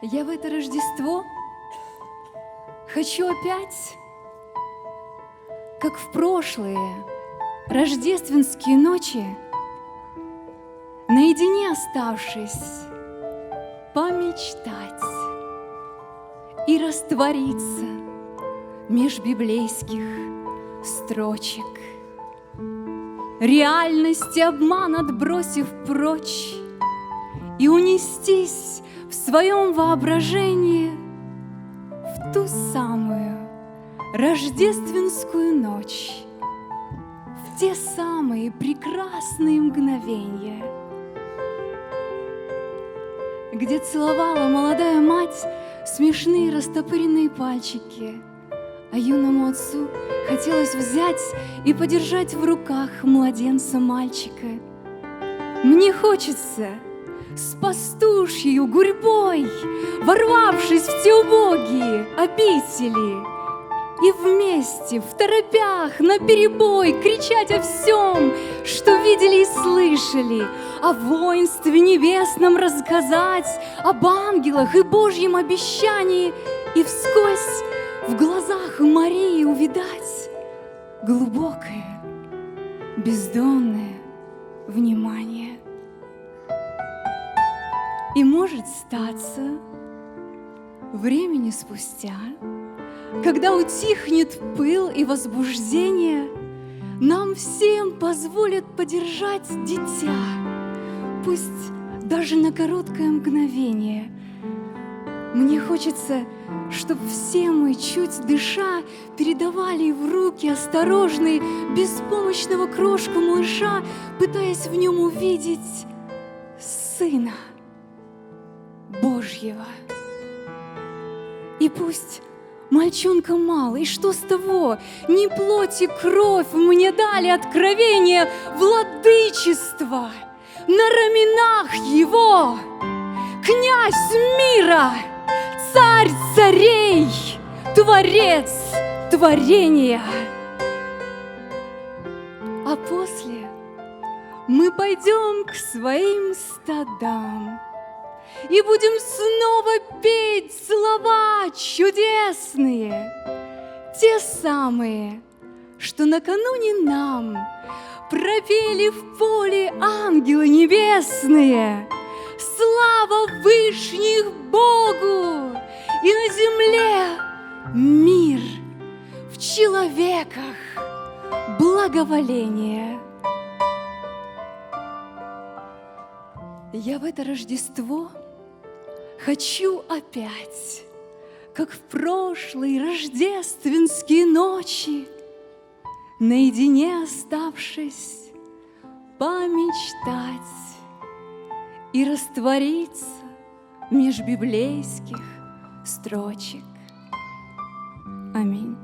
Я в это Рождество хочу опять, как в прошлые рождественские ночи, наедине оставшись, помечтать и раствориться меж библейских строчек. Реальность и обман отбросив прочь и унестись своем воображении в ту самую рождественскую ночь, в те самые прекрасные мгновения, где целовала молодая мать смешные растопыренные пальчики, а юному отцу хотелось взять и подержать в руках младенца мальчика. Мне хочется — с пастушьей гурьбой, ворвавшись в те убогие обители, и вместе, в торопях, на перебой кричать о всем, что видели и слышали, о воинстве небесном рассказать, об ангелах и Божьем обещании, и вскось в глазах Марии увидать глубокое, бездонное внимание. И может статься времени спустя, когда утихнет пыл и возбуждение, нам всем позволят подержать дитя, пусть даже на короткое мгновение. Мне хочется, чтобы все мы, чуть дыша, передавали в руки осторожный, беспомощного крошку малыша, пытаясь в нем увидеть сына. Божьего. И пусть мальчонка мал, и что с того? Не плоть и кровь мне дали откровение владычества на раменах его. Князь мира, царь царей, творец творения. А после мы пойдем к своим стадам и будем снова петь слова чудесные, те самые, что накануне нам пропели в поле ангелы небесные. Слава Вышних Богу! И на земле мир, в человеках благоволение. Я в это Рождество хочу опять, как в прошлые рождественские ночи, наедине оставшись, помечтать и раствориться меж библейских строчек. Аминь.